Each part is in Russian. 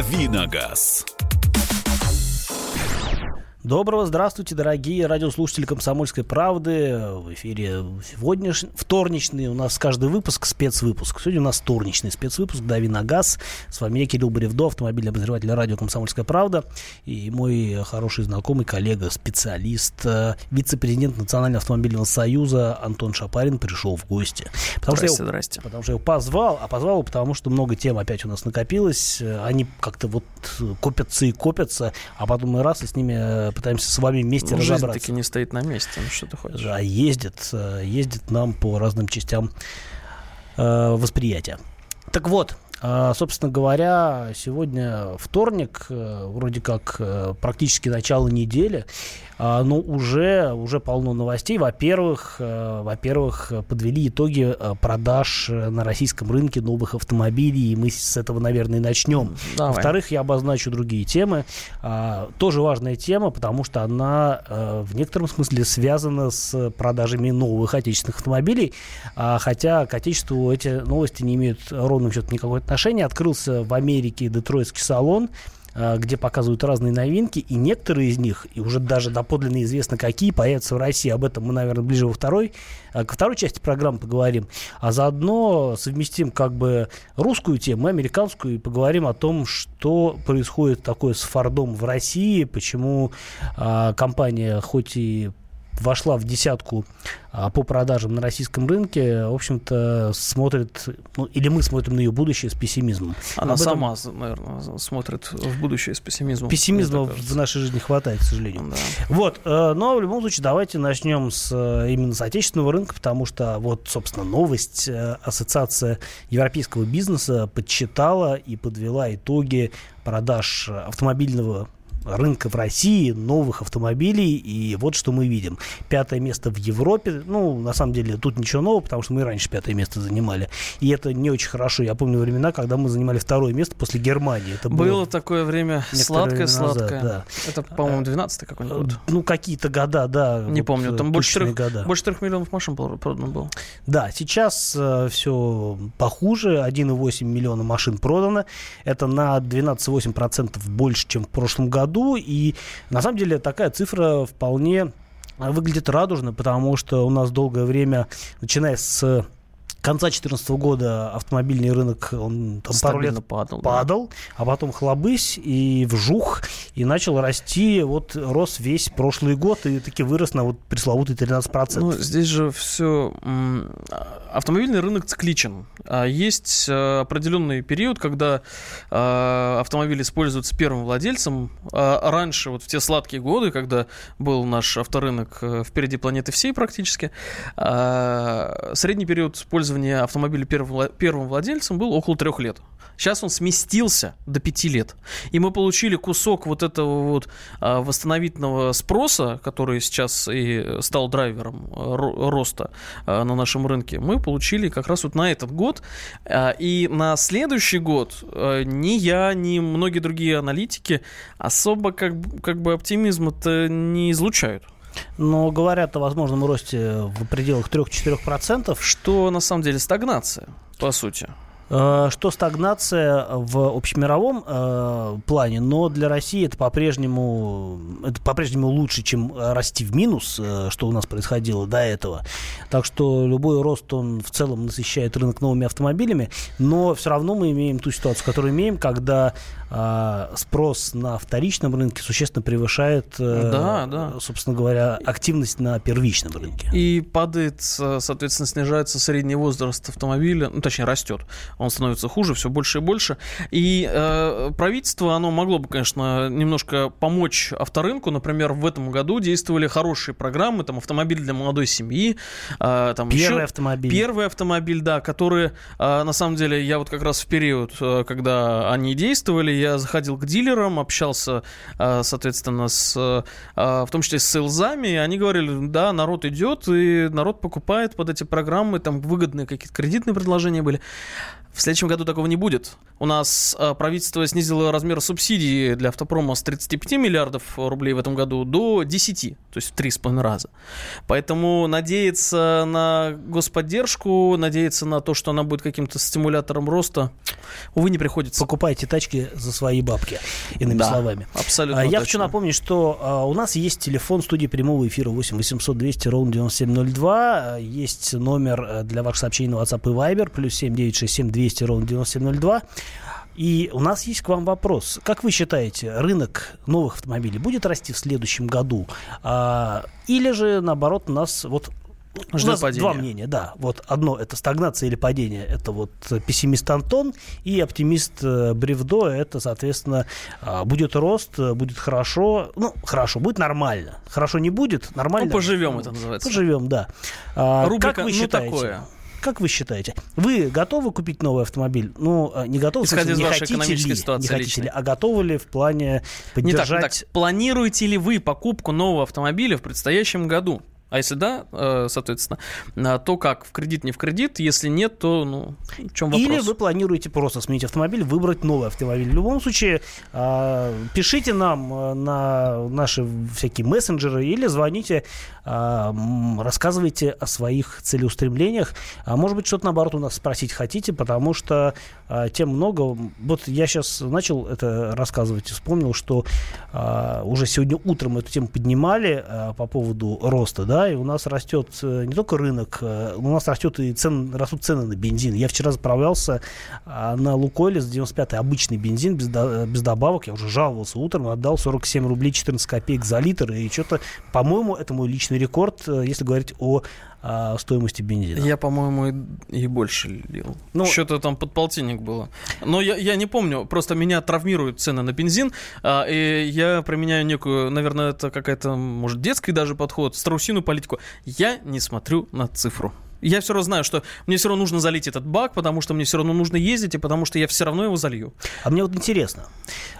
«Давиногаз». Доброго здравствуйте, дорогие радиослушатели «Комсомольской правды». В эфире сегодняшний, вторничный у нас каждый выпуск спецвыпуск. Сегодня у нас вторничный спецвыпуск «Дави на газ». С вами я, Кирилл Бревдо, автомобильный обозреватель радио «Комсомольская правда». И мой хороший знакомый, коллега, специалист, э, вице-президент Национального автомобильного союза Антон Шапарин пришел в гости. Потому здрасте, что я, здрасте. Потому что я его позвал, а позвал его, потому что много тем опять у нас накопилось. Они как-то вот копятся и копятся, а потом мы раз и с ними пытаемся с вами вместе ну, разобраться. Жизнь таки не стоит на месте, ну что ты хочешь. Да, ездит, э, ездит нам по разным частям э, восприятия. Так вот, э, собственно говоря, сегодня вторник, э, вроде как практически начало недели, но уже, уже полно новостей. Во-первых, э, во-первых, подвели итоги э, продаж э, на российском рынке новых автомобилей, и мы с этого, наверное, начнем. Во-вторых, я обозначу другие темы. А, Тоже важная тема, потому что она в некотором смысле связана с продажами новых отечественных автомобилей, А, хотя к отечеству эти новости не имеют ровным счетом никакого отношения. Открылся в Америке детройтский салон, а, где показывают разные новинки, и некоторые из них, и уже даже доподлинно известно какие, появятся в России. Об этом мы, наверное, ближе во второй, а, ко второй части программы поговорим. А заодно совместим как бы русскую тему, американскую, и поговорим о том, что происходит такое с Фордом в России, почему а, компания хоть и вошла в десятку а, по продажам на российском рынке, в общем-то, смотрит, ну, или мы смотрим на ее будущее с пессимизмом. Она Об этом- сама, наверное, смотрит в будущее с пессимизмом. Пессимизма в нашей жизни хватает, к сожалению. Да. Вот, э, но в любом случае давайте начнем с э, именно с отечественного рынка, потому что вот, собственно, новость. э, Ассоциация европейского бизнеса подсчитала и подвела итоги продаж автомобильного рынка в России, новых автомобилей, и вот что мы видим. Пятое место в Европе, ну, на самом деле, тут ничего нового, потому что мы и раньше пятое место занимали, и это не очень хорошо. Я помню времена, когда мы занимали второе место после Германии. Это Было такое время сладкое-сладкое. назад, Это, по-моему, 12-й какой-нибудь год. Ну, какие-то года, да. Не вот, помню, э, там больше трех, года. больше трех миллионов машин было- продано было. Да, сейчас все похуже. 1,8 миллиона машин продано. Это на 12,8% больше, чем в прошлом году. И на самом деле такая цифра вполне а, выглядит радужно, потому что у нас долгое время, начиная с конца 2014 года автомобильный рынок, он там пару лет Стабильно падал. да. падал, а потом хлобысь и вжух, и начал расти, вот рос весь прошлый год, и таки вырос на вот пресловутый 13%. Ну, здесь же все... Автомобильный рынок цикличен. А Есть э, определенный период, когда э, автомобиль используется первым владельцем. А Раньше, вот в те сладкие годы, когда был наш авторынок э, впереди планеты всей практически, а, средний период использования автомобиля первым, первым владельцем был около трех лет. Сейчас он сместился до пяти лет. И мы получили кусок вот этого вот а, восстановительного спроса, который сейчас и стал драйвером а, ро- роста а, на нашем рынке, мы получили как раз вот на этот год. И на следующий год ни я, ни многие другие аналитики особо как, как бы оптимизма-то не излучают. Но говорят о возможном росте в пределах 3-4%. Что на самом деле стагнация, по сути. Э, Что стагнация в общемировом э, плане, но для России это по-прежнему, это по-прежнему лучше, чем расти в минус, э, что у нас происходило до этого. Так что любой рост, он в целом насыщает рынок новыми автомобилями, но все равно мы имеем ту ситуацию, которую имеем, когда э, спрос на вторичном рынке существенно превышает, э, Да, да. собственно говоря, активность на первичном рынке. И падает, соответственно, снижается средний возраст автомобиля, ну, точнее, растет. Он становится хуже, все больше и больше. И э, правительство, оно могло бы, конечно, немножко помочь авторынку. Например, в этом году действовали хорошие программы, там, автомобиль для молодой семьи. э, там Первый еще- автомобиль. Первый автомобиль, да, которые, э, на самом деле, я вот как раз в период, э, когда они действовали, я заходил к дилерам, общался, э, соответственно, с, э, в том числе с селзами, и они говорили, да, народ идет, и народ покупает под эти программы, там выгодные какие-то кредитные предложения были. В следующем году такого не будет. У нас э, правительство снизило размер субсидии для автопрома с 35 миллиардов рублей в этом году до 10, то есть в 3,5 раза. Поэтому надеяться на господдержку, надеяться на то, что она будет каким-то стимулятором роста, увы, не приходится. Покупайте тачки за свои бабки, иными да, словами. Абсолютно. А, я точно. хочу напомнить, что а, у нас есть телефон студии прямого эфира 8 800 200 ровно 9702. Есть номер э, для ваших сообщений на WhatsApp и Viber, плюс 7967 200 ровно 9702. И у нас есть к вам вопрос. Как вы считаете, рынок новых автомобилей будет расти в следующем году? А, или же, наоборот, у нас вот Ждет У нас падение. два мнения, да. Вот одно это стагнация или падение, это вот пессимист Антон, и оптимист э, Бревдо, это, соответственно, а, будет рост, будет хорошо, ну, хорошо, будет нормально. Хорошо не будет, нормально. Ну, поживем это называется. Поживем, да. А, Рубрика, как вы считаете? Ну, такое. Как вы считаете, вы готовы купить новый автомобиль? Ну, э, не готовы, Исходя смысле, из вашей экономической ли, ситуации не хотите ли, а готовы ли в плане поддержать... Не так, не так. Планируете ли вы покупку нового автомобиля в предстоящем году? А если да, э, соответственно, то как? В кредит, не в кредит? Если нет, то, ну, в чем вопрос? Или вы планируете просто сменить автомобиль, выбрать новый автомобиль. В любом случае, а, пишите нам э, на наши всякие мессенджеры или звоните, а, рассказывайте о своих целеустремлениях. А может быть, что-то наоборот у нас спросить хотите, потому что тем много... Вот я сейчас начал это рассказывать и вспомнил, что уже сегодня утром эту тему поднимали по поводу роста, да, и у нас растет э, не только рынок, у нас растет и цен, растут цены на бензин. Я вчера заправлялся а, на Лукойле за 95-й обычный бензин без, без добавок, я уже жаловался утром, отдал 47 рублей 14 копеек за литр, и что-то, по-моему, это мой личный рекорд, э, если говорить о а, стоимости бензина. Я, по-моему, и, и больше лил. Ну, Что-то там под полтинник было. Но я, я не помню, просто меня травмируют цены на бензин, а, и я применяю некую, наверное, это какая-то, может, детский даже подход, страусиную политику. Я не смотрю на цифру. Я все равно знаю, что мне все равно нужно залить этот бак, потому что мне все равно нужно ездить, и потому что я все равно его залью. А мне вот интересно,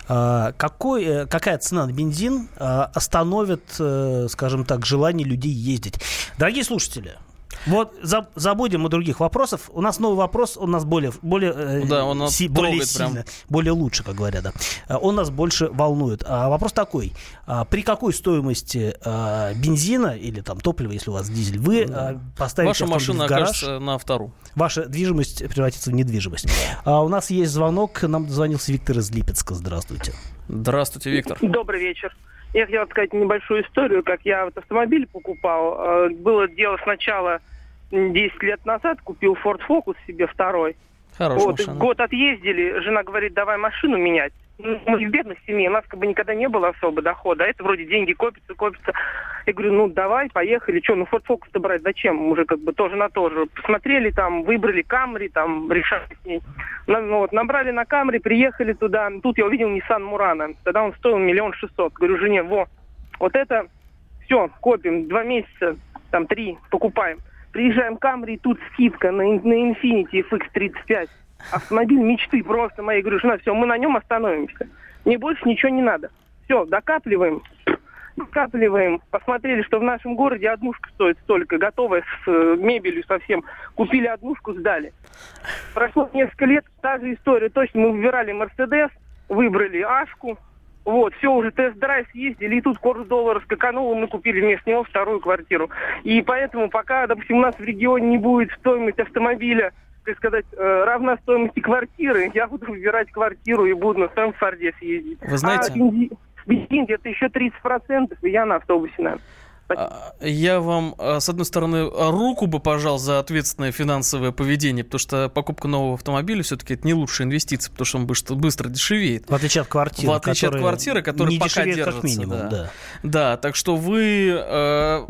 а, какой, э, какая цена на бензин а, остановит, э, скажем так, желание людей ездить? Дорогие слушатели, вот за, забудем о других вопросах. У нас новый вопрос, он нас более, более, э, да, он нас си, более сильно, прям. более лучше, как говорят, да. Э, он нас больше волнует. А вопрос такой: а, при какой стоимости а, бензина или там топлива, если у вас дизель, вы а, поставите Ваша машина в гараж, окажется на вторую. Ваша движимость превратится в недвижимость. А, у нас есть звонок. Нам дозвонился Виктор из Липецка. Здравствуйте. Здравствуйте, Виктор. Добрый вечер. Я хотел сказать небольшую историю, как я вот автомобиль покупал. Было дело сначала 10 лет назад купил Ford Focus себе второй. Хорошая вот, машина. Год отъездили, жена говорит, давай машину менять. Мы в бедной семье, у нас как бы никогда не было особо дохода. А это вроде деньги копятся, копятся. Я говорю, ну давай, поехали. Что, ну Ford Focus-то брать зачем? Уже как бы тоже на то же. Посмотрели там, выбрали Камри, там решали с ней. Ну, вот, набрали на Камри, приехали туда. Тут я увидел Nissan Murano. Тогда он стоил миллион шестьсот. Говорю жене, во, вот это все, копим, два месяца, там три, покупаем. Приезжаем к Камри, тут скидка на, на Infiniti FX35. Автомобиль мечты просто моей. Говорю, жена, все, мы на нем остановимся. Мне больше ничего не надо. Все, докапливаем. Докапливаем. Посмотрели, что в нашем городе однушка стоит столько, готовая с э, мебелью совсем. Купили однушку, сдали. Прошло несколько лет, та же история. Точно, мы выбирали Мерседес, выбрали Ашку, вот, все, уже тест-драйв ездили, и тут курс доллара скаканул, мы купили вместо него вторую квартиру. И поэтому пока, допустим, у нас в регионе не будет стоимость автомобиля, так сказать, э, равна стоимости квартиры, я буду выбирать квартиру и буду на своем форде съездить. Вы знаете... А бензин, это еще 30%, и я на автобусе, наверное. А, я вам, а, с одной стороны, руку бы пожал за ответственное финансовое поведение, потому что покупка нового автомобиля все-таки это не лучшая инвестиция, потому что он быстро, быстро дешевеет. В отличие от квартиры. В отличие от квартиры, которая пока держится. Как минимум, да. Да. да, так что вы... Э,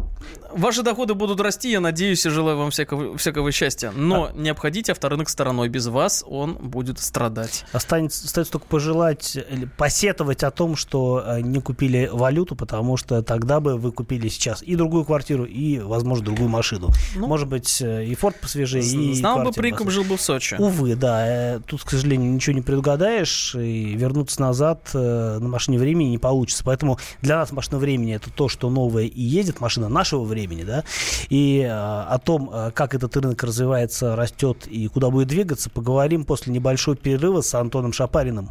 ваши доходы будут расти, я надеюсь, и желаю вам всякого, всякого счастья. Но а... не обходите авторынок стороной. Без вас он будет страдать. Останется, остается только пожелать, посетовать о том, что э, не купили валюту, потому что тогда бы вы купили сейчас сейчас и другую квартиру, и, возможно, другую машину. Ну, Может быть, э, и Форд посвежее, и Знал бы приком, жил бы в Сочи. Увы, да. Э, тут, к сожалению, ничего не предугадаешь, и вернуться назад э, на машине времени не получится. Поэтому для нас машина времени это то, что новое и ездит, машина нашего времени, да, и о том, как этот рынок развивается, растет и куда будет двигаться, поговорим после небольшого перерыва с Антоном Шапариным.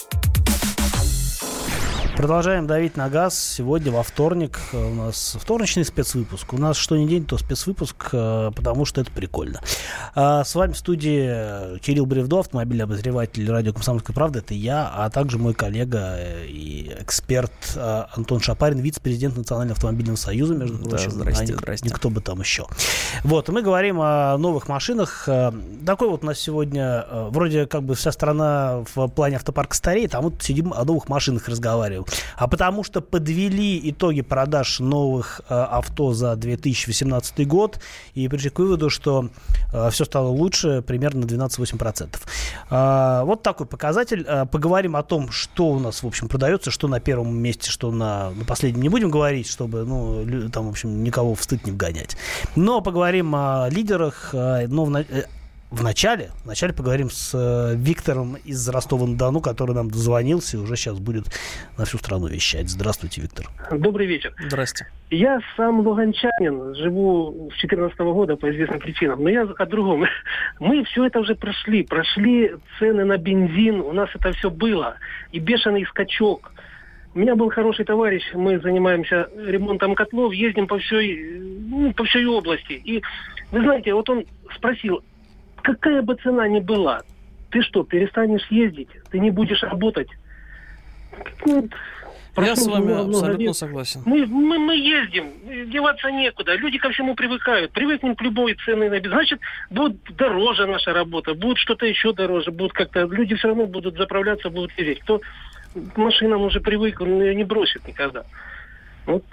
Продолжаем давить на газ. Сегодня во вторник у нас вторничный спецвыпуск. У нас что ни день, то спецвыпуск, э, потому что это прикольно. А с вами в студии Кирилл Бревдо, автомобильный обозреватель радио «Комсомольская правда». Это я, а также мой коллега и эксперт э, Антон Шапарин, вице-президент Национального автомобильного союза, между прочим. Да, здрасте, а здрасте. Никто бы там еще. Вот, мы говорим о новых машинах. Э, такой вот у нас сегодня, вроде как бы вся страна в плане автопарка стареет, а мы тут сидим о новых машинах разговариваем а потому что подвели итоги продаж новых э, авто за 2018 год и пришли к выводу, что э, все стало лучше примерно 12-8%. Э, вот такой показатель. Э, поговорим о том, что у нас, в общем, продается, что на первом месте, что на, на последнем. Не будем говорить, чтобы, ну, там, в общем, никого в стыд не вгонять. Но поговорим о лидерах. Э, но в, э, в начале, вначале поговорим с э, Виктором из Ростова-на-Дону, который нам дозвонился и уже сейчас будет на всю страну вещать. Здравствуйте, Виктор. Добрый вечер. Здрасте. Я сам луганчанин, живу с 2014 года по известным причинам, но я о другом. Мы все это уже прошли, прошли цены на бензин, у нас это все было, и бешеный скачок. У меня был хороший товарищ, мы занимаемся ремонтом котлов, ездим по всей, ну, по всей области. И вы знаете, вот он спросил, какая бы цена ни была, ты что, перестанешь ездить, ты не будешь работать. Ну, я с вами много, абсолютно лет. согласен. Мы, мы, мы ездим, деваться некуда. Люди ко всему привыкают. Привыкнем к любой цены на Значит, будет дороже наша работа, будет что-то еще дороже, будет как-то... Люди все равно будут заправляться, будут ездить. Кто к машинам уже привык, он ее не бросит никогда. Вот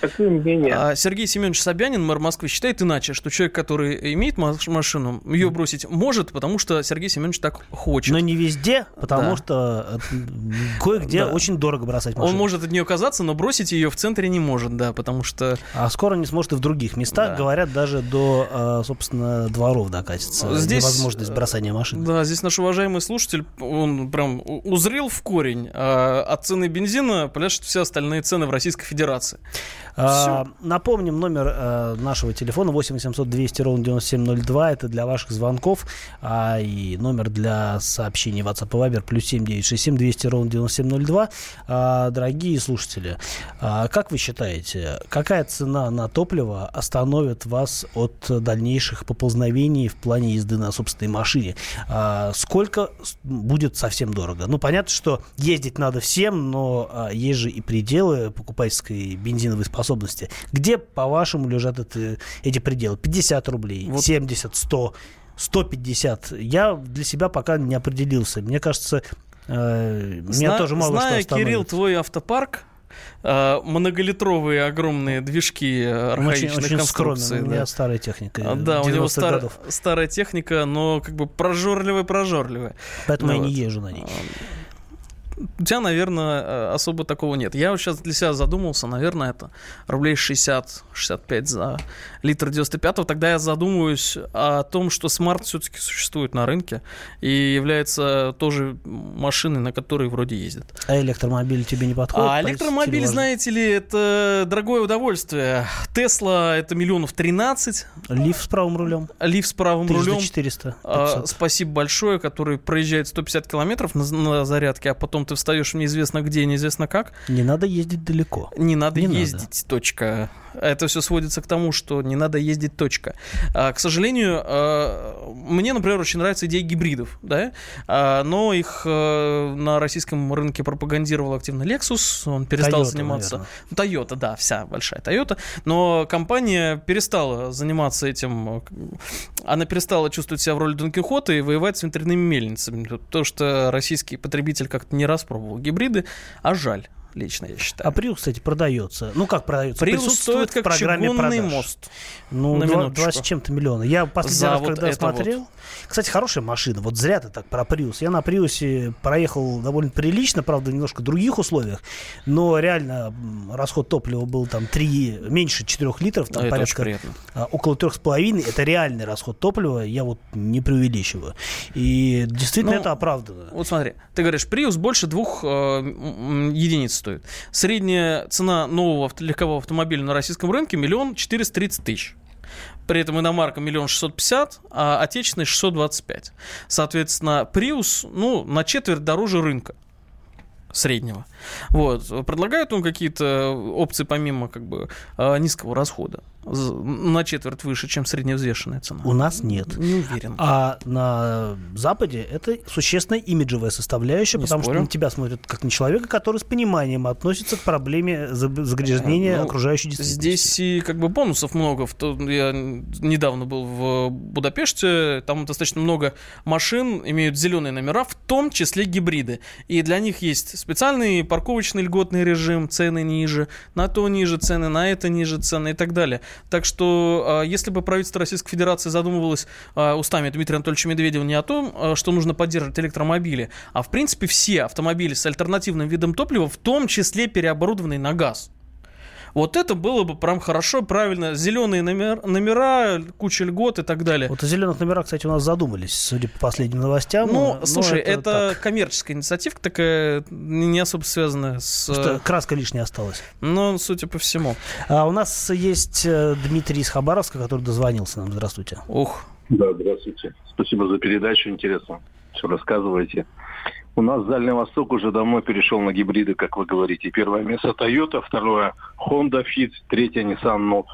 такое мнение. А Сергей Семенович Собянин, мэр Москвы, считает иначе, что человек, который имеет машину, ее бросить может, потому что Сергей Семенович так хочет. Но не везде, потому да. что э, кое-где да. очень дорого бросать машину. Он может от нее казаться, но бросить ее в центре не может, да, потому что... А скоро не сможет и в других местах, да. говорят, даже до, э, собственно, дворов докатится. Здесь... Невозможность бросания машины. Да, здесь наш уважаемый слушатель, он прям узрел в корень. А от цены бензина пляшут все остальные цены в Российской Федерации. А, напомним номер а, нашего телефона 8 800 200 ровно 9702. Это для ваших звонков. А, и номер для сообщений WhatsApp и Viber плюс 7 967 200 ровно 9702. А, дорогие слушатели, а, как вы считаете, какая цена на топливо остановит вас от дальнейших поползновений в плане езды на собственной машине? А, сколько будет совсем дорого? Ну, понятно, что ездить надо всем, но а, есть же и пределы покупательской бензиновой способности способности. Где, по-вашему, лежат это, эти пределы? 50 рублей, вот. 70, 100, 150. Я для себя пока не определился. Мне кажется, э, Зна- меня тоже мало зная, что Кирилл, твой автопарк, э, многолитровые огромные движки архаичных очень, очень конструкций. Скромен. У меня старая техника. Да, у него стар, старая техника, но как бы прожорливая-прожорливая. Поэтому ну, я вот. не езжу на ней. У тебя, наверное, э, особо такого нет. Я вот сейчас для себя задумался, наверное, это рублей 60-65 за литр 95-го. Тогда я задумываюсь о том, что смарт все-таки существует на рынке и является тоже машиной, на которой вроде ездят. А электромобиль тебе не подходит? А электромобиль, знаете ли, это дорогое удовольствие. Тесла это миллионов 13. Leaf с правым рулем. Leaf с правым рулем. 400. А, спасибо большое, который проезжает 150 километров на, на зарядке, а потом ты встаешь неизвестно где, неизвестно как. Не надо ездить далеко. Не надо не ездить, надо. точка. Это все сводится к тому, что не надо ездить точка. А, к сожалению, а, мне, например, очень нравится идея гибридов, да, а, но их а, на российском рынке пропагандировал активно Lexus, он перестал Toyota, заниматься... Toyota, да, вся большая Toyota, но компания перестала заниматься этим, она перестала чувствовать себя в роли Дон Кихота и воевать с ветряными мельницами, потому что российский потребитель как-то не раз пробовал гибриды, а жаль лично я считаю. А Prius, кстати, продается. Ну, как продается? Prius стоит как в программе чугунный продаж. мост. Ну, На два- минуточку. 20 с чем-то миллиона. Я последний За раз, вот когда смотрел... Кстати, хорошая машина. Вот зря ты так про Prius. Я на Prius проехал довольно прилично, правда, в немножко других условиях. Но реально расход топлива был там 3, меньше 4 литров. Там А, это очень порядка приятно. а, около трех с половиной. Это реальный расход топлива. Я вот не преувеличиваю. И действительно Ну, это оправдано. Вот смотри, ты говоришь, Prius больше двух э, единиц стоит. Средняя цена нового легкового автомобиля на российском рынке миллион четыреста тридцать тысяч. При этом иномарка миллион шестьсот пятьдесят, а отечественный 625. Соответственно, Prius, ну, на четверть дороже рынка среднего. Вот. Предлагает он какие-то опции помимо как бы э, низкого расхода? На четверть выше, чем средневзвешенная цена? У нас нет. Не уверен. А на Западе это существенная имиджевая составляющая, Не потому спорю. что на тебя смотрят как на человека, который с пониманием относится к проблеме за- загрязнения Ну, окружающей действительности. Здесь и как бы бонусов много. Я недавно был в Будапеште, там достаточно много машин имеют зеленые номера, в том числе гибриды. И для них есть специальный парковочный льготный режим, цены ниже, на то ниже цены, на это ниже цены и так далее. Так что, а, если бы правительство Российской Федерации задумывалось а, устами Дмитрия Анатольевича Медведева не о том, а, что нужно поддерживать электромобили, а в принципе все автомобили с альтернативным видом топлива, в том числе переоборудованные на газ. Вот это было бы прям хорошо, правильно. Зеленые номер, номера, куча льгот и так далее. Вот о зеленых номерах, кстати, у нас задумались, судя по последним новостям. ну, но слушай, это, так, коммерческая инициативка такая, не особо связанная с... что краска лишняя осталась. Ну, судя по всему. А у нас есть э, Дмитрий из Хабаровска, который дозвонился нам. Здравствуйте. Ух. Да, здравствуйте. Спасибо за передачу, интересно. Все рассказываете. У нас Дальний Восток уже давно перешел на гибриды, как вы говорите. Первое место Toyota, второе Honda Fit, третье Nissan Note.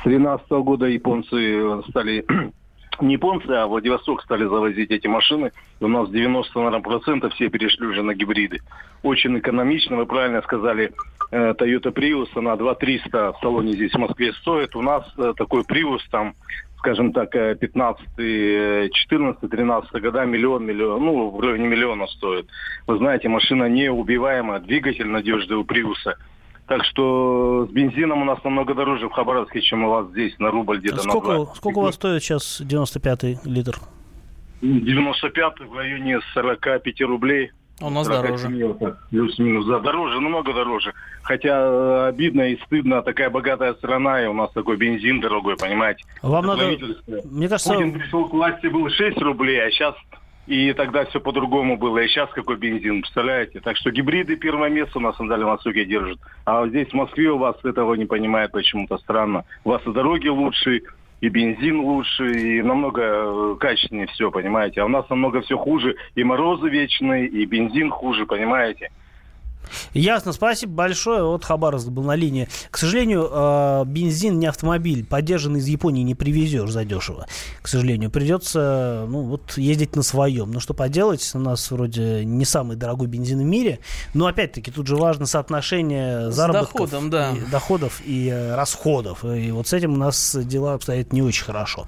С 2013 года японцы стали не японцы, а Владивосток стали завозить эти машины. И у нас 90 наверное, процентов все перешли уже на гибриды. Очень экономично, вы правильно сказали, э, Toyota Prius, она 2300 в салоне здесь в Москве стоит. У нас э, такой Prius там, скажем так, э, 15, э, 14, 13 года миллион, миллион, ну, в районе миллиона стоит. Вы знаете, машина неубиваемая, двигатель надежный у Приуса. Так что с бензином у нас намного дороже в Хабаровске, чем у вас здесь, на рубль где-то на Сколько, два. сколько у вас стоит сейчас 95-й литр? 95 в районе 45 рублей. У нас 47, дороже. Плюс-минус, да, дороже, намного дороже. Хотя э, обидно и стыдно, такая богатая страна, и у нас такой бензин дорогой, понимаете. Вам надо... Правительство. Мне кажется, Путин пришел к власти, был 6 рублей, а сейчас и тогда все по-другому было. И сейчас какой бензин, представляете? Так что гибриды первое место у нас на Дальнем Востоке держат. А здесь в Москве у вас этого не понимают почему-то странно. У вас и дороги лучше, и бензин лучше, и намного э, качественнее все, понимаете? А у нас намного все хуже. И морозы вечные, и бензин хуже, понимаете? Ясно, спасибо большое. Вот Хабаровск был на линии. К сожалению, э, бензин не автомобиль, поддержанный из Японии не привезешь задешево. К сожалению, придется ну, вот, ездить на своем. Ну что поделать, у нас вроде не самый дорогой бензин в мире. Но опять-таки тут же важно соотношение заработков, доходом, да. и, доходов и э, расходов. И вот с этим у нас дела обстоят не очень хорошо.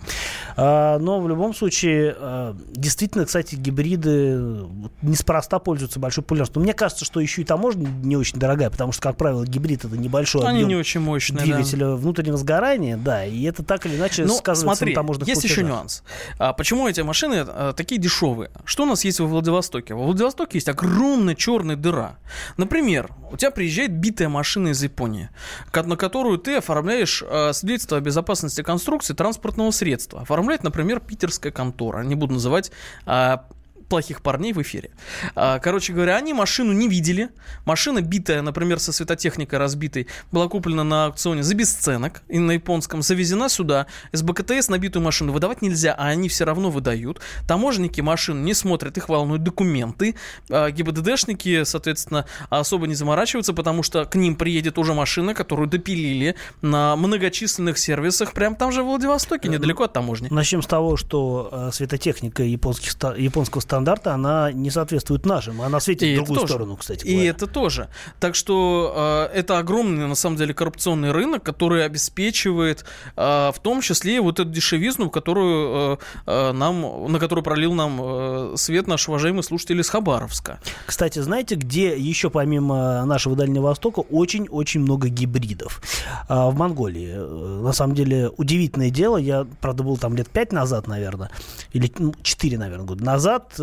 А, но в любом случае, э, действительно, кстати, гибриды неспроста пользуются большой популярностью. Но Мне кажется, что еще и таможня не очень дорогая, потому что, как правило, гибрид это небольшой Они объем не очень мощные, да. двигателя внутреннего сгорания, да, и это так или иначе Ну, сказывается смотри, на таможенных есть еще платежах. нюанс. А, почему эти машины а, такие дешевые? Что у нас есть во Владивостоке? Во Владивостоке есть огромная черная дыра. Например, у тебя приезжает битая машина из Японии, на которую ты оформляешь а, свидетельство о безопасности конструкции транспортного средства. Оформляет, например, питерская контора. Не буду называть а, плохих парней в эфире. А, короче говоря, они машину не видели. Машина битая, например, со светотехникой разбитой, была куплена на аукционе за бесценок и на японском, завезена сюда. С БКТС набитую машину выдавать нельзя, а они все равно выдают. Таможенники машин не смотрят, их волнуют документы. А, ГИБДДшники, соответственно, особо не заморачиваются, потому что к ним приедет уже машина, которую допилили на многочисленных сервисах, прям там же в Владивостоке, недалеко от таможни. Начнем с того, что э, светотехника японских, японского стандарта, она не соответствует нашим. Она светит И в другую тоже. сторону, кстати И говоря. это тоже. Так что э, это огромный, на самом деле, коррупционный рынок, который обеспечивает э, в том числе и вот эту дешевизну, которую, э, э, нам, на которую пролил нам э, свет наш уважаемый слушатель из Хабаровска. Кстати, знаете, где еще помимо нашего Дальнего Востока очень-очень много гибридов? А, В Монголии. Э, На самом деле удивительное дело. Я, правда, был там лет пять назад, наверное, или ну, четыре, наверное, года назад.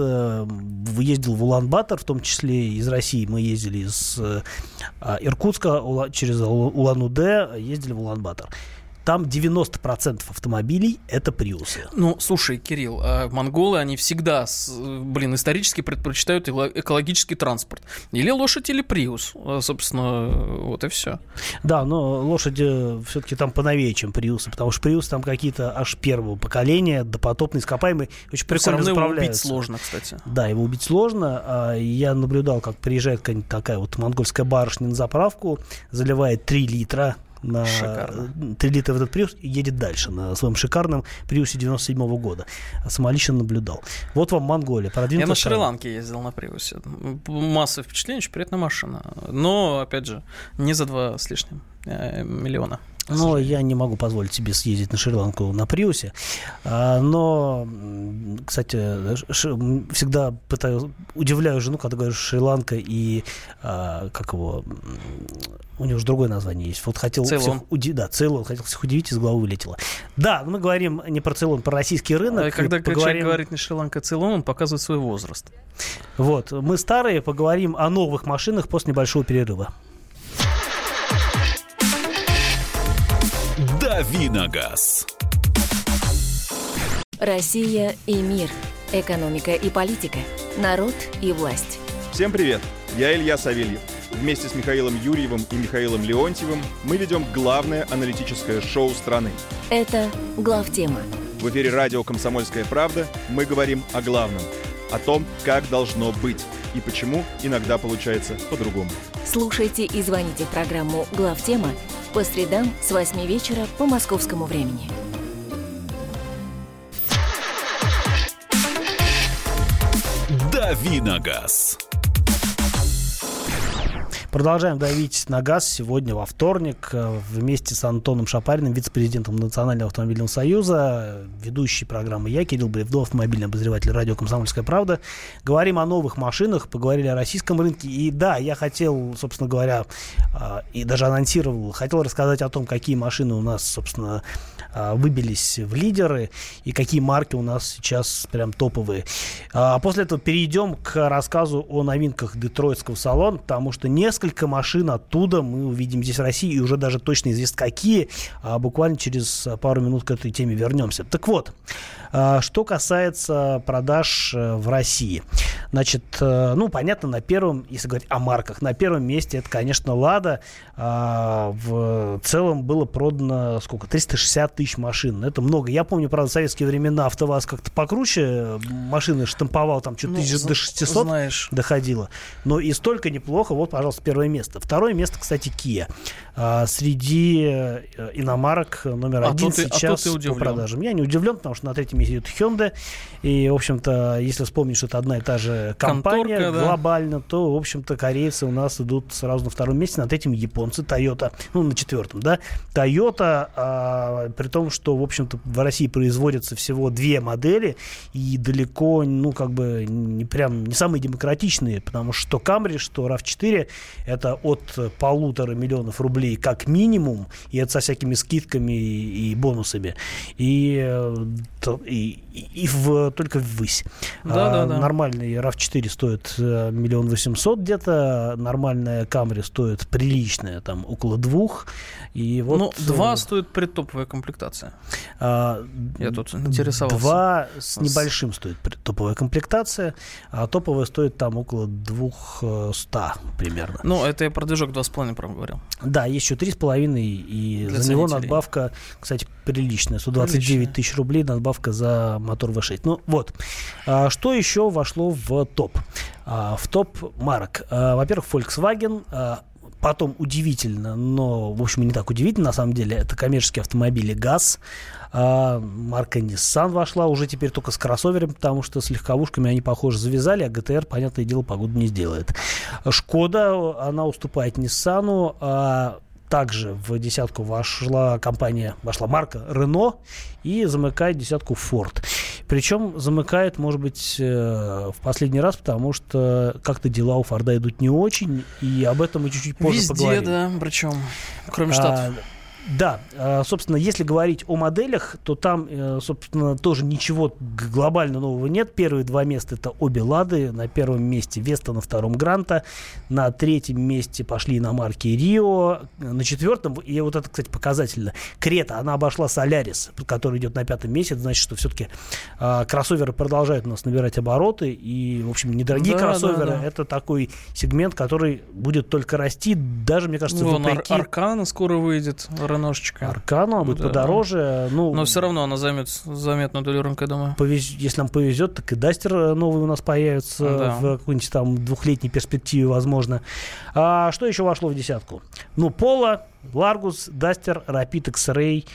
Ездил в Улан-Батор, в том числе из России. Мы ездили из э, Иркутска через Ула- Улан-Удэ, ездили в Улан-Батор. Там 90% автомобилей это приусы. Ну, слушай, Кирилл, э, монголы, они всегда, э, блин, исторически предпочитают экологический транспорт. Или лошадь, или приус. Э, Собственно, э, вот и все. Да, но лошади все-таки там поновее, чем приусы, потому что приусы там какие-то аж первого поколения, допотопные, ископаемые, очень Все прикольно равно его убить сложно, кстати. Да, его убить сложно. А, Я наблюдал, как приезжает какая-нибудь такая вот монгольская барышня на заправку, заливает 3 литра на Шикарно. 3 литра в этот приус и едет дальше на своем шикарном приусе 97 года. Самолично наблюдал. Вот вам Монголия. Я на. Шри-Ланке ездил на Приусе. М, Масса впечатлений, очень приятная машина. Но, опять же, не за два с лишним миллиона. к Но сожалению. я не могу позволить себе съездить на Шри-Ланку на Приусе. А, Но, кстати, м, всегда пытаюсь, удивляю жену, когда говорю Шри-Ланка и а, как его, у него же другое название есть. Вот хотел Цейлон. всех уди- да, Цейлон, хотел всех удивить, из головы вылетело. Да, мы говорим не про Цейлон, про российский рынок. А Когда Поговорим- человек говорит не Шри-Ланка, а Цейлон, он показывает свой возраст. Вот, мы старые, поговорим о новых машинах после небольшого перерыва. Давиногаз. Россия и мир. Экономика и политика. Народ и власть. Всем привет! Я Илья Савельев. Вместе с Михаилом Юрьевым и Михаилом Леонтьевым мы ведем главное аналитическое шоу страны. Это главтема. В эфире радио «Комсомольская правда» мы говорим о главном. О том, как должно быть и почему иногда получается по-другому. Слушайте и звоните в программу «Главтема» по средам с 8 вечера по московскому времени. Давиногаз. Продолжаем давить на газ сегодня во вторник э, вместе с Антоном Шапариным, вице-президентом Национального автомобильного союза, ведущий программы «Я», Кирилл Бревдов, автомобильный обозреватель радио «Комсомольская правда». Говорим о новых машинах, поговорили о российском рынке. И да, я хотел, собственно говоря, э, и даже анонсировал, хотел рассказать о том, какие машины у нас, собственно, э, выбились в лидеры и какие марки у нас сейчас прям топовые. А после этого перейдем к рассказу о новинках детройтского салона, потому что несколько машин оттуда мы увидим здесь в России, и уже даже точно известно какие. А буквально через пару минут к этой теме вернемся. Так вот, а, что касается продаж э, в России. Значит, э, ну, понятно, на первом, если говорить о марках, на первом месте это, конечно, «Лада». А, В целом было продано, сколько, 360 тысяч машин. Это много. Я помню, правда, в советские времена АвтоВАЗ как-то покруче машины штамповал, там что-то Ну, тысяч до 600 Знаешь, доходило. Но и столько неплохо. Вот, пожалуйста, первое место. Второе место, кстати, Kia. А, среди э, иномарок номер А один ты- а сейчас ты по продажам. Я не удивлен, потому что на третьем месте идет Hyundai. И, в общем-то, если вспомнить, что это одна и та же компания Конторка, да. глобально, то, в общем-то, корейцы у нас идут сразу на втором месте. На третьем японцы, Toyota, ну, на четвертом, да. Toyota, а, при том, что, в общем-то, в России производятся всего две модели, и далеко, ну, как бы, не прям, не самые демократичные, потому что что Camry, что RAV4, это от полутора миллионов рублей как минимум, и это со всякими скидками и, и бонусами, и, э, и, и в, только ввысь. Да, а, да, да. Нормальный RAV4 стоит э, миллион восемьсот где-то, нормальная Camry стоит приличная, там около двух. И вот, ну, два э, стоит предтоповая комплектация. а, Я тут интересовался. Два с небольшим стоит пр- топовая комплектация, а топовая стоит там около 200 примерно. Ну, это я про движок 2,5 прям говорил. Да, есть еще 3,5, и Для за него ценителей. надбавка, кстати, приличная. 129 Приличная. тысяч рублей надбавка за мотор V6. Ну вот, А, что еще вошло в топ? А, В топ марок. А, Во-первых, Volkswagen, а, Потом удивительно, но, в общем, не так удивительно, на самом деле, это коммерческие автомобили ГАЗ. А, марка Nissan вошла уже теперь только с кроссовером, потому что с легковушками они, похоже, завязали, а ГТР, понятное дело, погоду не сделает. Шкода, она уступает Ниссану, а также в десятку вошла компания, вошла марка Renault и замыкает десятку Ford. Причем замыкает, может быть, э, в последний раз, потому что как-то дела у Форда идут не очень, и об этом мы чуть-чуть позже Везде, поговорим. да, причем, кроме А, штатов. Да, а, собственно, если говорить о моделях, то там, э, собственно, тоже ничего глобально нового нет. Первые два места это обе Лады. На первом месте Веста, на втором Гранта. На третьем месте пошли иномарки Рио. На четвертом, и вот это, кстати, показательно, Крета, она обошла Солярис, который идет на пятом месте. Это значит, что все-таки кроссоверы продолжают у нас набирать обороты. И, в общем, недорогие Да, кроссоверы да, да. это такой сегмент, который будет только расти. Даже, мне кажется, Вон, Ар- вопреки... Аркана скоро выйдет, Реношечка. Аркану, а будет Да. подороже. Ну, Но все равно она займет заметную долю рынка, я думаю. повез- если нам повезет, так и Дастер э, новый у нас появится Да. в какой-нибудь там двухлетней перспективе, возможно. А что еще вошло в десятку? Ну, Пола, Ларгус, Дастер, Rapid X-Ray.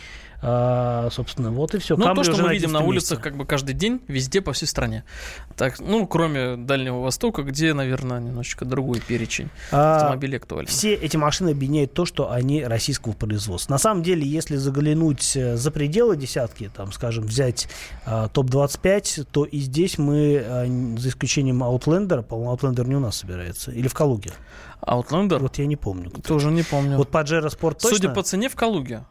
А, собственно, вот и все. Ну, то, что мы видим на улицах как бы каждый день, везде по всей стране. Так, ну, кроме Дальнего Востока, где, наверное, немножечко другой перечень автомобилей актуален. А, Все эти машины объединяют то, что они российского производства. На самом деле, если заглянуть э, за пределы десятки, там, скажем, взять э, топ-25, то и здесь мы, н- за исключением Outlander, по-моему, Outlander не у нас собирается, или в Калуге. Outlander? Вот я не помню. кто. Тоже не помню. Вот Pajero Sport точно? Судя по цене, в Калуге.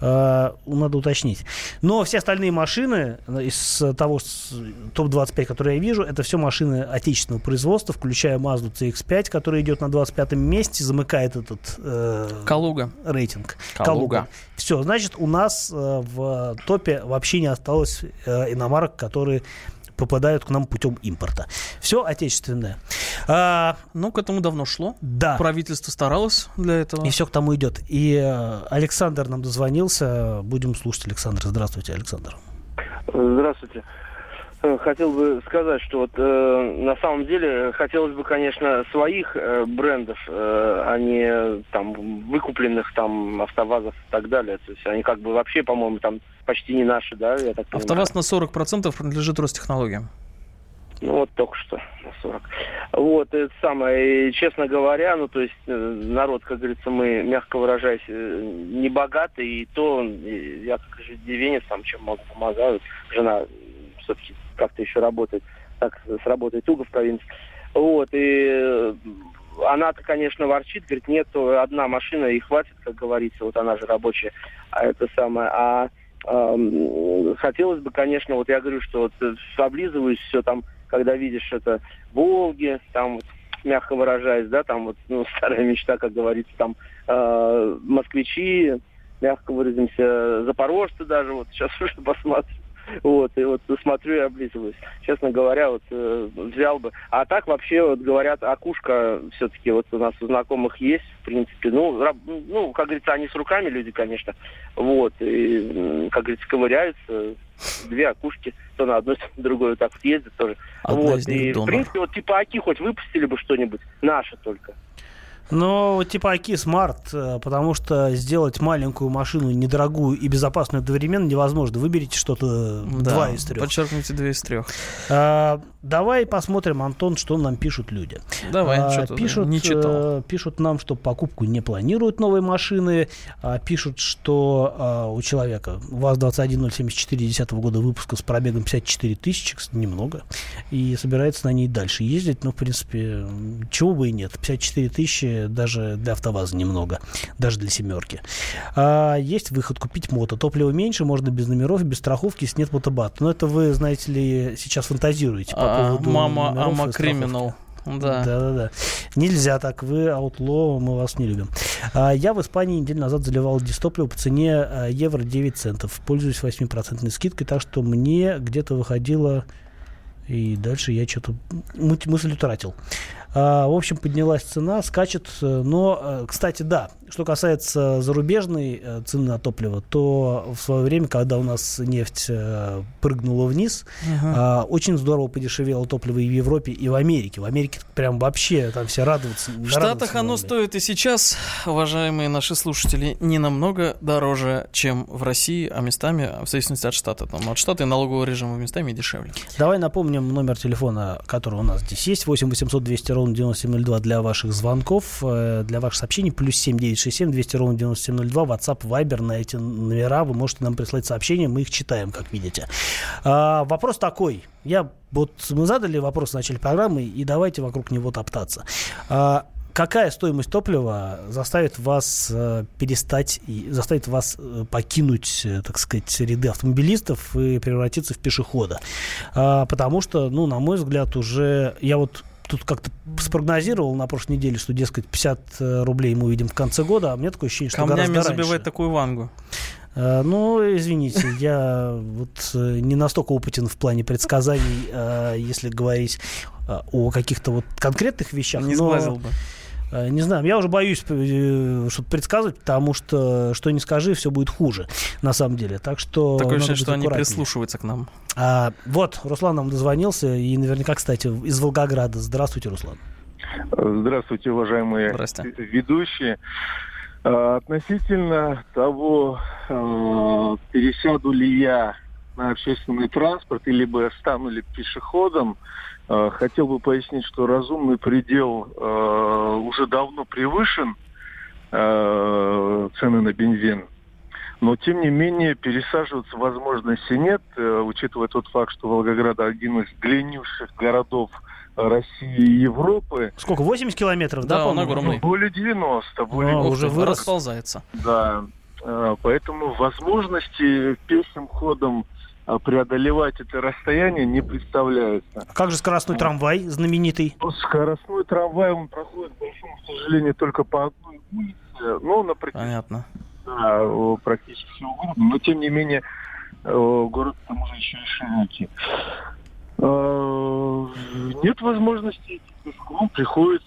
Э, надо уточнить. Но все остальные машины э, из того с- топ-25, которые я вижу, это все машины отечественного производства, включая Mazda CX-5, который идет на 25-м месте, замыкает этот э, Калуга. рейтинг. Калуга. Все, значит, у нас э, в топе вообще не осталось э, иномарок, которые попадают к нам путем импорта. Все отечественное. А, Ну, к этому давно шло. да. Правительство старалось для этого. И все к тому идет. И э, Александр нам дозвонился. Будем слушать Александра. Здравствуйте, Александр. Здравствуйте. Э, Хотел бы сказать, что вот э, на самом деле хотелось бы, конечно, своих э, брендов, э, а не там выкупленных там автовазов и так далее. То есть они как бы вообще, по-моему, там почти не наши, да, я так понимаю. АвтоВАЗ на 40% принадлежит Ростехнологиям. Ну вот только что на 40. Вот, это самое, и, честно говоря, ну то есть э, народ, как говорится, мы, мягко выражаясь, э, не богатый, и то э, я как иждивенец, там, чем могу, помогаю. Жена все-таки как-то еще работает, так сработает туго в провинции. Вот, и э, она-то, конечно, ворчит, говорит, нет, одна машина и хватит, как говорится, вот она же рабочая, а это самое, а эм, хотелось бы, конечно, вот я говорю, что вот э, облизываюсь все там, когда видишь это Волги, там вот, мягко выражаясь, да, там вот, ну, старая мечта, как говорится, там э, москвичи, мягко выразимся, запорожцы даже, вот сейчас уже посмотрю. Вот, и вот смотрю и облизываюсь. Честно говоря, вот э, взял бы. А так вообще, вот говорят, окушка все-таки вот у нас у знакомых есть, в принципе. Ну, раб- ну, как говорится, они с руками люди, конечно. Вот, и, как говорится, ковыряются. Две окушки, то на одной, то на другой вот так вот ездят тоже. Одна вот, и, в донор. принципе, вот типа АКИ хоть выпустили бы что-нибудь, наше только. Но типа Аки Smart, э, потому что сделать маленькую машину, недорогую и безопасную одновременно невозможно. Выберите что-то Да, два из трех. Подчеркните две из трех. А, давай посмотрим, Антон, что нам пишут люди. Давай, А, что-то пишут, не читал. э, пишут нам, что покупку не планируют новые машины. А, пишут, что а, у человека ВАЗ-21074 10 года выпуска с пробегом 54 тысячи, немного, и собирается на ней дальше ездить. Ну, в принципе, чего бы и нет. 54 тысячи даже для АвтоВАЗа немного, даже для семерки. А, есть выход купить мото. Топливо меньше, можно без номеров, без страховки, нет мотобат. Но это вы, знаете ли, сейчас фантазируете по А, поводу Мама, и ама криминал. Да. Да-да-да. Нельзя так, вы аутло, мы вас не любим. А, я в Испании неделю назад заливал дистопливо по цене а, евро 9 центов. Пользуюсь 8% скидкой, так что мне где-то выходило... И дальше я что-то мы- мысль утратил. А, в общем, поднялась цена, скачет. э, Но, э, кстати, да, что касается зарубежной э, цены на топливо, то в свое время, когда у нас нефть прыгнула вниз, а, очень здорово подешевело топливо и в Европе, и в Америке. В Америке прям вообще там все радоваться. В Штатах оно стоит и сейчас, уважаемые наши слушатели, не намного дороже, чем в России, а местами, в зависимости от штата. Там, от штата и налогового режима местами дешевле. Давай напомним номер телефона, который у нас здесь есть. 8 800 200 ровно 9702 для ваших звонков, э, для ваших сообщений. Плюс 7 967 200 ровно 9702. WhatsApp, Viber на эти номера. Вы можете нам прислать сообщения, мы их читаем, как видите. А, вопрос такой. Я вот мы задали вопрос в начале программы, и давайте вокруг него топтаться. А, Какая стоимость топлива заставит вас э, перестать и заставит вас э, покинуть, так сказать, ряды автомобилистов и превратиться в пешехода? А, потому что, ну, на мой взгляд, уже я вот тут как-то спрогнозировал на прошлой неделе, что, дескать, 50 э, рублей мы увидим в конце года, а у меня такое ощущение, что Камнями гораздо раньше. такую вангу. Э, Ну, извините, я вот э, не настолько опытен в плане предсказаний, если говорить о каких-то вот конкретных вещах. Не сглазил бы. Э, Не знаю, я уже боюсь э, что-то предсказывать, потому что что не скажи, все будет хуже, на самом деле. Так что Такое ощущение, что они прислушиваются к нам. А, вот, Руслан нам дозвонился, и наверняка, кстати, из Волгограда. Здравствуйте, Руслан. Здравствуйте, уважаемые Здрасте. ведущие. Э, Относительно того, э, пересяду ли я на общественный транспорт или бы стану ли пешеходом, хотел бы пояснить, что разумный предел э, уже давно превышен э, цены на бензин. Но, тем не менее, пересаживаться возможности нет, э, учитывая тот факт, что Волгоград один из длиннейших городов России и Европы. Сколько, 80 километров, да, Да, он огромный. Ну, более 90, более А, Ух уже ты, вырос. расползается. Да, Э, поэтому возможности пешим ходом э, преодолевать это расстояние не представляется. А как же скоростной трамвай знаменитый? Но скоростной трамвай, он проходит, к большому сожалению, только по одной улице, но на протяжении Понятно. да, практически всего города, но тем не менее город к тому же еще и широкий. Э, Нет возможности идти пешком, приходится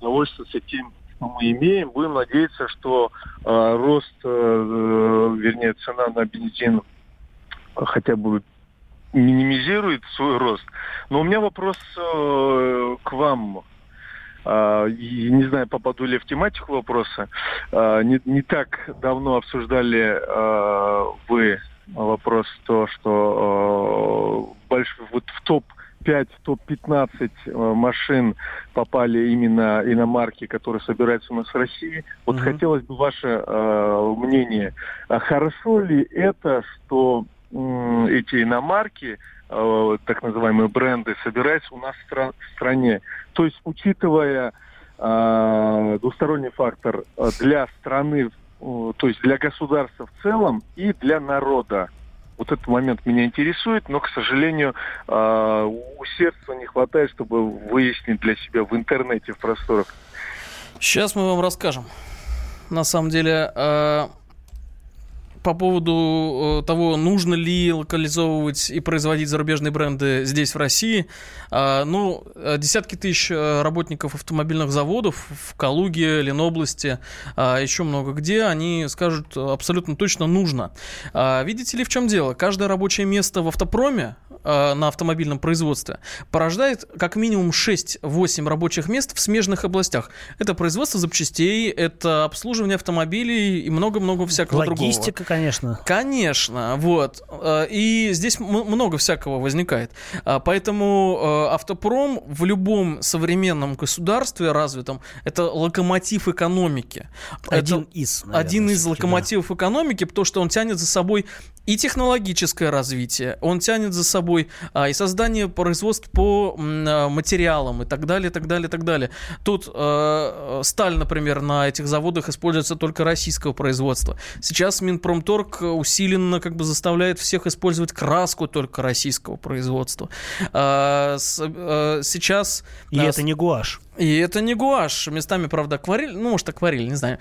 довольствоваться тем, что мы имеем. Будем надеяться, что э, рост, э, э, вернее, цена на бензин хотя бы минимизирует свой рост. Но у меня вопрос э, к вам. И не знаю, попаду ли в тематику вопроса. А, не, не так давно обсуждали а, вы вопрос то, что а, больш- вот в топ 5, топ-15 э, машин попали именно иномарки, которые собираются у нас в России. Вот Мгм. хотелось бы ваше э, мнение. Хорошо ли это, что эти иномарки, э, так называемые бренды, собираются у нас в, стра- в стране? То есть, учитывая э, двусторонний фактор э, для страны, то есть для государства в целом и для народа. Вот этот момент меня интересует, но, к сожалению, э, усердства не хватает, чтобы выяснить для себя в интернете, в просторах. Сейчас мы вам расскажем. На самом деле, э, по поводу э, того, нужно ли локализовывать и производить зарубежные бренды здесь, в России, э, ну, э, десятки тысяч э, работников автомобильных заводов в Калуге, Ленобласти, э, еще много где, они скажут абсолютно точно нужно. А, Видите ли, в чем дело? Каждое рабочее место в автопроме э, на автомобильном производстве порождает как минимум 6-8 рабочих мест в смежных областях. Это производство запчастей, это обслуживание автомобилей и много-много всякого другого. Логистика, конечно. Конечно, вот. Э, И здесь много всякого возникает. А, Поэтому э, автопром в любом современном государстве развитом это локомотив экономики. Один Это из, наверное, один из всё-таки, да. локомотивов экономики, потому что он тянет за собой и технологическое развитие, он тянет за собой сырьевой, а, и создание производств по а, материалам и так далее, так далее, так далее. Тут э, сталь, например, на этих заводах используется только российского производства. Сейчас Минпромторг усиленно как бы заставляет всех использовать краску только российского производства. А, с, а, сейчас... И а, это не гуашь. И это не гуашь. Местами, правда, акварель, ну, может, акварель, не знаю.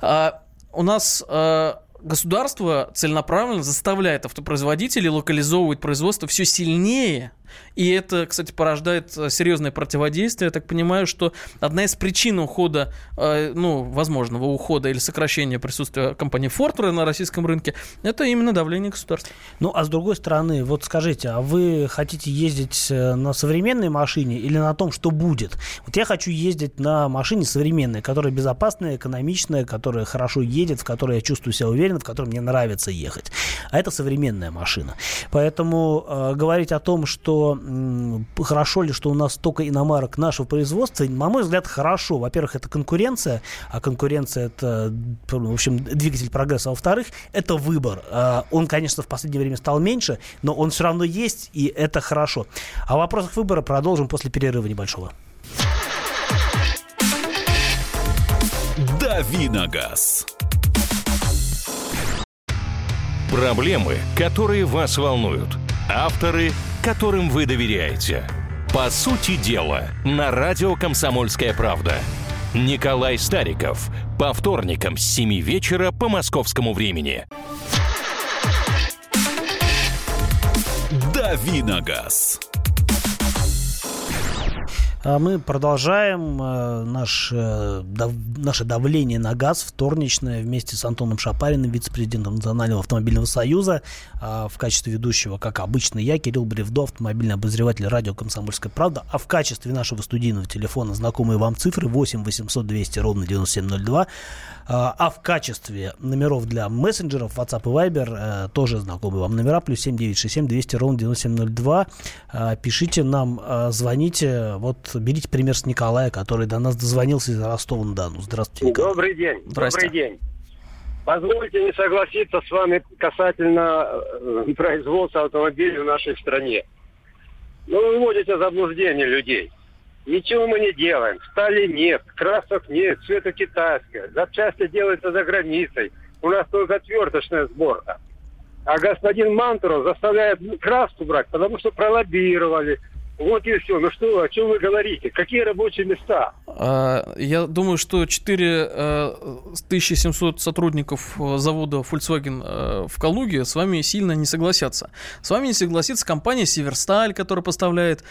А, у нас... А, государство целенаправленно заставляет автопроизводителей локализовывать производство все сильнее и это, кстати, порождает э, серьезное противодействие. Я так понимаю, что одна из причин ухода, э, ну, возможного ухода или сокращения присутствия компании Ford на российском рынке, это именно давление государства. Ну, а с другой стороны, вот скажите, а вы хотите ездить э, на современной машине или на том, что будет? Вот я хочу ездить на машине современной, которая безопасная, экономичная, которая хорошо едет, в которой я чувствую себя уверенно, в которой мне нравится ехать. А это современная машина. Поэтому э, говорить о том, что хорошо ли, что у нас столько иномарок нашего производства, на мой взгляд, хорошо. Во-первых, это конкуренция, а конкуренция это, в общем, двигатель прогресса. А во-вторых, это выбор. А, он, конечно, в последнее время стал меньше, но он все равно есть, и это хорошо. О вопросах выбора продолжим после перерыва небольшого. Давиногаз. Проблемы, которые вас волнуют. Авторы – которым вы доверяете. По сути дела, на радио «Комсомольская правда». Николай Стариков. По вторникам с 7 вечера по московскому времени. Давиногаз. А мы продолжаем э, наш, э, наше давление на газ вторничное вместе с Антоном Шапариным, вице-президентом Национального автомобильного союза. А в качестве ведущего, как обычно, я, Кирилл Бревдо, автомобильный обозреватель радио «Комсомольская правда». А в качестве нашего студийного телефона знакомые вам цифры 8 800 200 ровно 9702. А, а в качестве номеров для мессенджеров WhatsApp и Viber э, тоже знакомые вам номера. Плюс 7967 200 ровно 9702. А, пишите нам, звоните. Вот берите пример с Николая, который до нас дозвонился из Ростова-на-Дону. Здравствуйте, Николай. Добрый день. Добрый день. Позвольте не согласиться с вами касательно э, производства автомобилей в нашей стране. Ну, вы вводите заблуждение людей. Ничего мы не делаем. Стали нет, красок нет, все это китайское. Запчасти делаются за границей. У нас только отверточная сборка. А господин Мантуров заставляет краску брать, потому что пролоббировали, вот и все. Ну что, о чем вы говорите? Какие рабочие места? А, я думаю, что 4700 э, сотрудников э, завода Volkswagen э, в Калуге с вами сильно не согласятся. С вами не согласится компания Северсталь, которая поставляет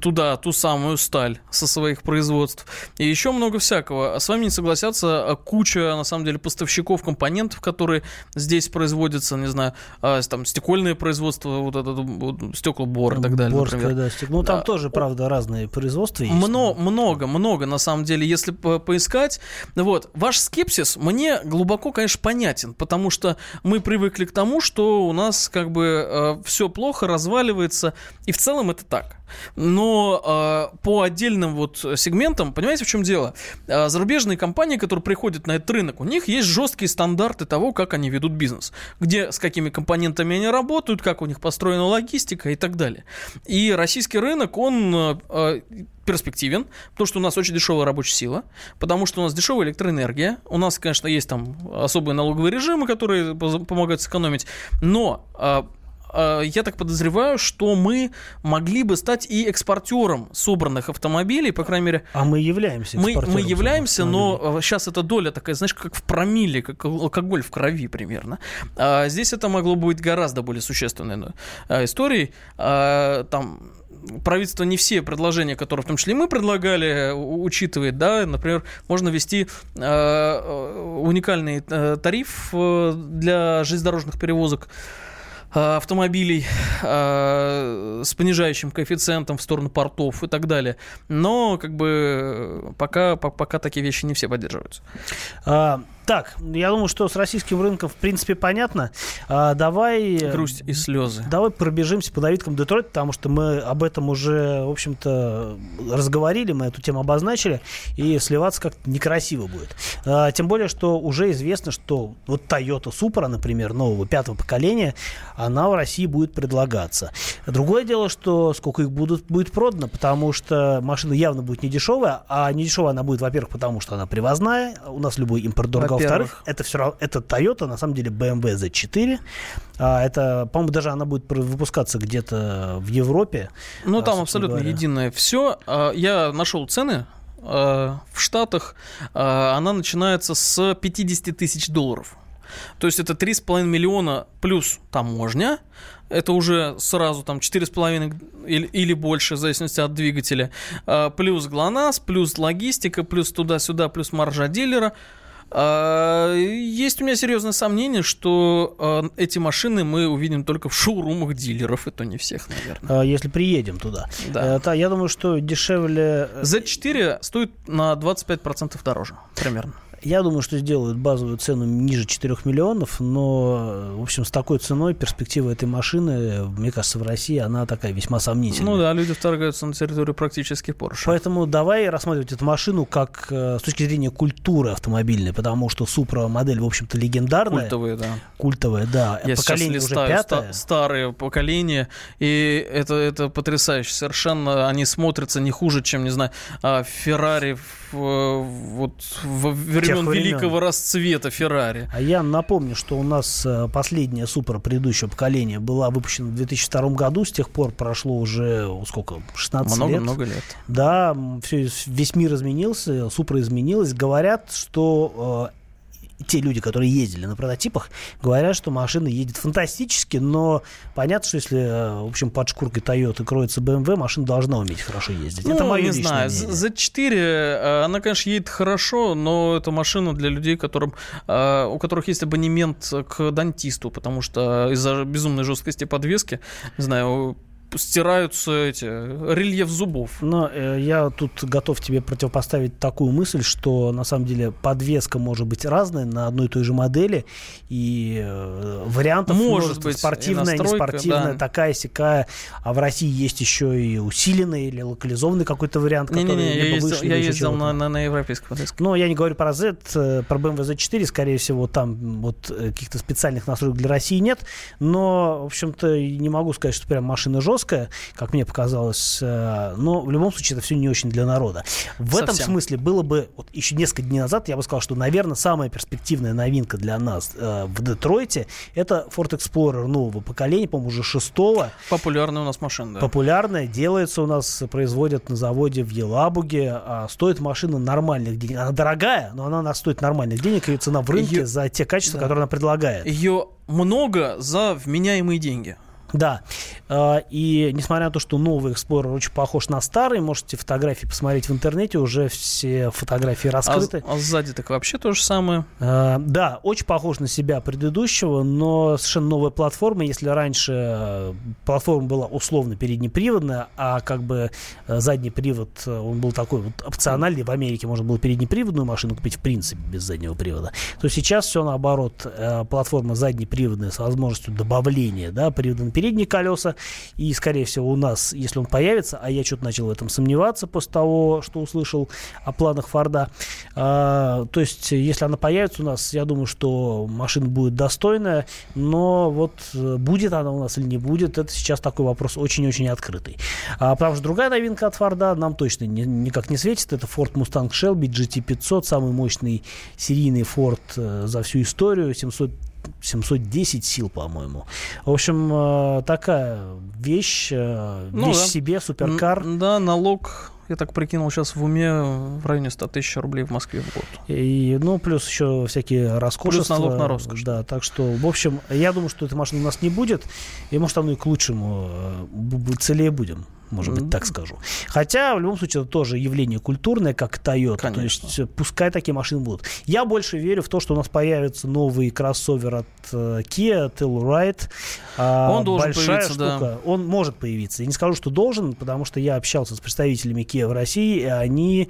туда ту самую сталь со своих производств. И еще много всякого. С вами не согласятся куча, на самом деле, поставщиков компонентов, которые здесь производятся, не знаю, а, там стекольное производство, вот это вот, стеклобор и так далее. Борское, например. да, стекло ну, там да. тоже, правда, разные производства есть. Много, много, много, на самом деле, если по поискать. Вот, ваш скепсис мне глубоко, конечно, понятен, потому что мы привыкли к тому, что у нас как бы э, все плохо, разваливается, и в целом это так. Но э, по отдельным вот сегментам, понимаете, в чем дело? Э, зарубежные компании, которые приходят на этот рынок, у них есть жесткие стандарты того, как они ведут бизнес, где с какими компонентами они работают, как у них построена логистика и так далее. И российский рынок, он э, перспективен, потому что у нас очень дешевая рабочая сила, потому что у нас дешевая электроэнергия, у нас, конечно, есть там особые налоговые режимы, которые помогают сэкономить, но я так подозреваю, что мы могли бы стать и экспортером собранных автомобилей, по крайней мере. А мы являемся мы, мы являемся, но сейчас эта доля такая, знаешь, как в промилле, как алкоголь в крови примерно. А здесь это могло быть гораздо более существенной э, историей. А, там правительство не все предложения, которые в том числе мы предлагали, учитывает, да, например, можно ввести э, уникальный э, тариф для железнодорожных перевозок Э, автомобилей э, с понижающим коэффициентом в сторону портов и так далее. Но как бы пока, пока такие вещи не все поддерживаются. А, Так, я думаю, что с российским рынком в принципе понятно. А, давай... Грусть и слезы. Давай пробежимся по давидкам Детройт, потому что мы об этом уже, в общем-то, разговорили, мы эту тему обозначили, и сливаться как-то некрасиво будет. А, тем более, что уже известно, что вот Toyota Supra, например, нового пятого поколения, она в России будет предлагаться. Другое дело, что сколько их будут, будет продано, потому что машина явно будет не дешевая, а не дешевая она будет, во-первых, потому что она привозная, у нас любой импорт дорого, во-вторых, это все равно, это Toyota, на самом деле BMW Z4, а, это, по-моему, даже она будет выпускаться где-то в Европе. Ну, а, там абсолютно говоря. единое все. А, я нашел цены в Штатах, она начинается с 50 тысяч долларов. То есть это 3,5 миллиона плюс таможня, это уже сразу там 4,5 или, или больше, в зависимости от двигателя, плюс ГЛОНАСС, плюс логистика, плюс туда-сюда, плюс маржа дилера – есть у меня серьезное сомнение, что а, эти машины мы увидим только в шоурумах дилеров, и то не всех, наверное. А, если приедем туда. Да. Это, я думаю, что дешевле... Z4 стоит на 25% дороже, примерно. Я думаю, что сделают базовую цену ниже 4 миллионов, но, в общем, с такой ценой перспектива этой машины, мне кажется, в России она такая весьма сомнительная. Ну да, люди вторгаются на территорию практически Porsche. Поэтому давай рассматривать эту машину как э, с точки зрения культуры автомобильной, потому что Supra модель, в общем-то, легендарная. Культовая, да. Культовая, да. Я поколение сейчас листаю уже пятое. старые поколения, и это, это потрясающе. Совершенно они смотрятся не хуже, чем, не знаю, Феррари вот во времен великого расцвета Феррари. А я напомню, что у нас э, последняя супер предыдущего поколения была выпущена в 2002 году. С тех пор прошло уже сколько? 16 много, лет. Много лет. Да, все, весь мир изменился, супер изменилась. Говорят, что э, те люди, которые ездили на прототипах, говорят, что машина едет фантастически, но понятно, что если, э, в общем, под шкуркой Toyota кроется BMW, машина должна уметь хорошо ездить. Ну, это мое не знаю. Мнение. Z4, э, она, конечно, едет хорошо, но это машина для людей, которым, э, у которых есть абонемент к дантисту, потому что из-за безумной жесткости подвески, не знаю, стираются эти рельеф зубов. Но э, я тут готов тебе противопоставить такую мысль, что на самом деле подвеска может быть разная на одной и той же модели, и э, вариантов может быть спортивная, не спортивная, да. такая сякая. А в России есть еще и усиленный или локализованный какой-то вариант, не, который не, не, я ездил, я ездил на, на, на европейской подвеске. Но я не говорю про Z, э, про BMW Z4, скорее всего, там вот э, каких-то специальных настроек для России нет. Но, в общем-то, не могу сказать, что прям машина жесткая жесткая, как мне показалось, э, но в любом случае это все не очень для народа. В Совсем. этом смысле было бы, вот еще несколько дней назад я бы сказал, что, наверное, самая перспективная новинка для нас э, в Детройте это Ford Explorer нового поколения, по-моему, уже шестого. Популярная у нас машина, да. Популярная, делается у нас, производят на заводе в Елабуге, а стоит машина нормальных денег. Она дорогая, но она стоит нормальных денег, и цена в рынке Ее... за те качества, да. которые она предлагает. Ее много за вменяемые деньги. Да, а, и несмотря на то, что новый Explorer очень похож на старый, можете фотографии посмотреть в интернете, уже все фотографии раскрыты. А, а сзади так вообще то же самое? А, да, очень похож на себя предыдущего, но совершенно новая платформа. Если раньше э, платформа была условно переднеприводная, а как бы э, задний привод, э, он был такой вот опциональный, в Америке можно было переднеприводную машину купить в принципе без заднего привода, то сейчас все наоборот. Платформа заднеприводная с возможностью добавления да, привода на передние колеса. И, скорее всего, у нас, если он появится, а я что-то начал в этом сомневаться после того, что услышал о планах Форда. А, то есть, если она появится у нас, я думаю, что машина будет достойная, но вот э, будет она у нас или не будет, это сейчас такой вопрос очень-очень открытый. А, потому что другая новинка от Форда нам точно не, никак не светит. Это Ford Mustang Shelby GT500, самый мощный серийный Ford э, за всю историю, 700 710 сил, по-моему. В общем, э, такая вещь, э, ну, вещь да. себе, суперкар. Да, налог я так прикинул сейчас в уме в районе 100 тысяч рублей в Москве в год. И, ну, плюс еще всякие роскошества. Плюс налог на роскошь. Да, так что, в общем, я думаю, что этой машины у нас не будет, и, может, оно и к лучшему. Э, целее будем может быть, так скажу. Хотя, в любом случае, это тоже явление культурное, как Toyota. Конечно. То есть, э, пускай такие машины будут. Я больше верю в то, что у нас появится новый кроссовер от uh, Kia, Telluride. А, Он должен появиться, штука. да. Он может появиться. Я не скажу, что должен, потому что я общался с представителями Kia в России, и они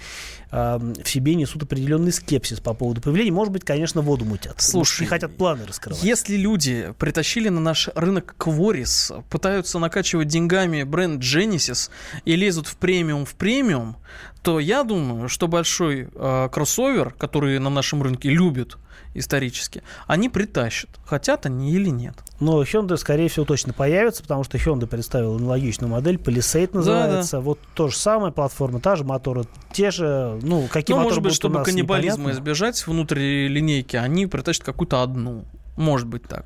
э, в себе несут определенный скепсис по поводу появления. Может быть, конечно, воду мутят. Слушай, не хотят планы раскрывать. Если люди притащили на наш рынок Кворис, пытаются накачивать деньгами бренд Genesis и лезут в премиум в премиум, то я думаю, что большой э, кроссовер, который на нашем рынке любят исторически, они притащат, хотят они или нет. Но Hyundai, скорее всего, точно появится, потому что Hyundai представил аналогичную модель, Palisade называется. Да, да. Вот то же самое, платформа та же, моторы те же. Ну, какие ну, моторы может быть, чтобы каннибализма непонятно. избежать внутри линейки, они притащат какую-то одну. Может быть так.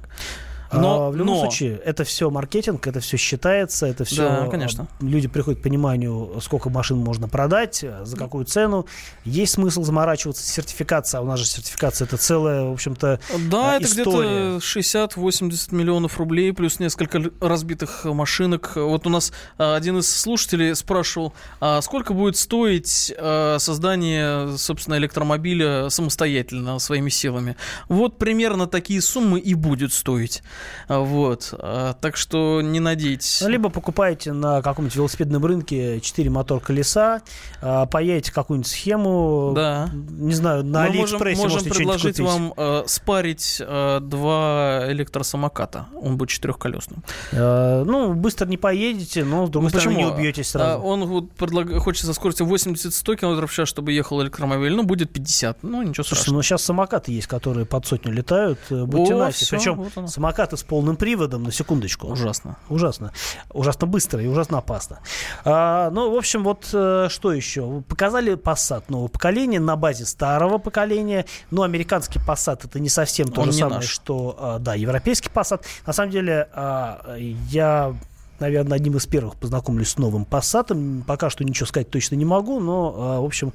Но, а, в любом но... случае, это все маркетинг, это все считается, это все... Да, конечно. Люди приходят к пониманию, сколько машин можно продать, за какую цену. Есть смысл заморачиваться. Сертификация, а у нас же сертификация, это целая, в общем-то, Да, это где-то 60-80 миллионов рублей, плюс несколько разбитых машинок. Вот у нас а, один из слушателей спрашивал, а сколько будет стоить а, создание, собственно, электромобиля самостоятельно, своими силами? Вот примерно такие суммы и будет стоить. Вот. А, так что не надейтесь. Либо покупаете на каком-нибудь велосипедном рынке 4 мотор колеса, а, паяете какую-нибудь схему. Да. Не знаю, на Мы Алиэкспрессе можем, можем предложить вам э, спарить э, два электросамоката. Он будет четырехколесным. Э, ну, быстро не поедете, но с другой ну, стороны не убьетесь сразу. А, он вот предлаг... хочет со скоростью 80-100 км в час, чтобы ехал электромобиль. Ну, будет 50. Ну, ничего Слушай, страшного. ну сейчас самокаты есть, которые под сотню летают. Э, будьте О, Причем вот самокат самокаты с полным приводом, на секундочку. Ужасно. Ужасно. Ужасно быстро и ужасно опасно. А, ну, в общем, вот э, что еще? Показали Passat нового поколения на базе старого поколения. Но американский Passat это не совсем то Он же самое, наш. что, а, да, европейский Passat. На самом деле, а, я наверное, одним из первых познакомлюсь с новым Passat. Пока что ничего сказать точно не могу, но, а, в общем,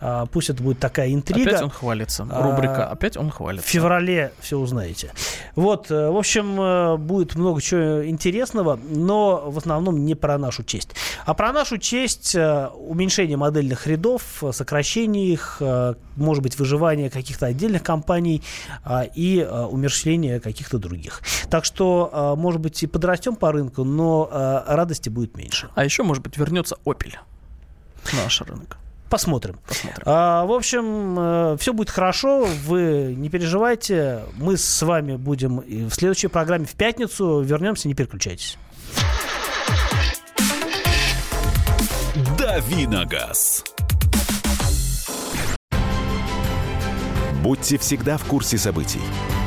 а, пусть это будет такая интрига. Опять он хвалится. Рубрика а, «Опять он хвалится». В феврале все узнаете. Вот, э, в общем, э, будет много чего интересного, но в основном не про нашу честь. А про нашу честь э, уменьшение модельных рядов, сокращение их, может быть, выживание каких-то отдельных компаний и умерщвление каких-то других. Так что, может быть, и подрастем по рынку, но радости будет меньше. А еще, может быть, вернется Opel на наш рынок. Посмотрим. Посмотрим. А, в общем, э, все будет хорошо. Вы не переживайте. Мы с вами будем в следующей программе в пятницу. Вернемся, не переключайтесь. Давиногаз. Будьте всегда в курсе событий.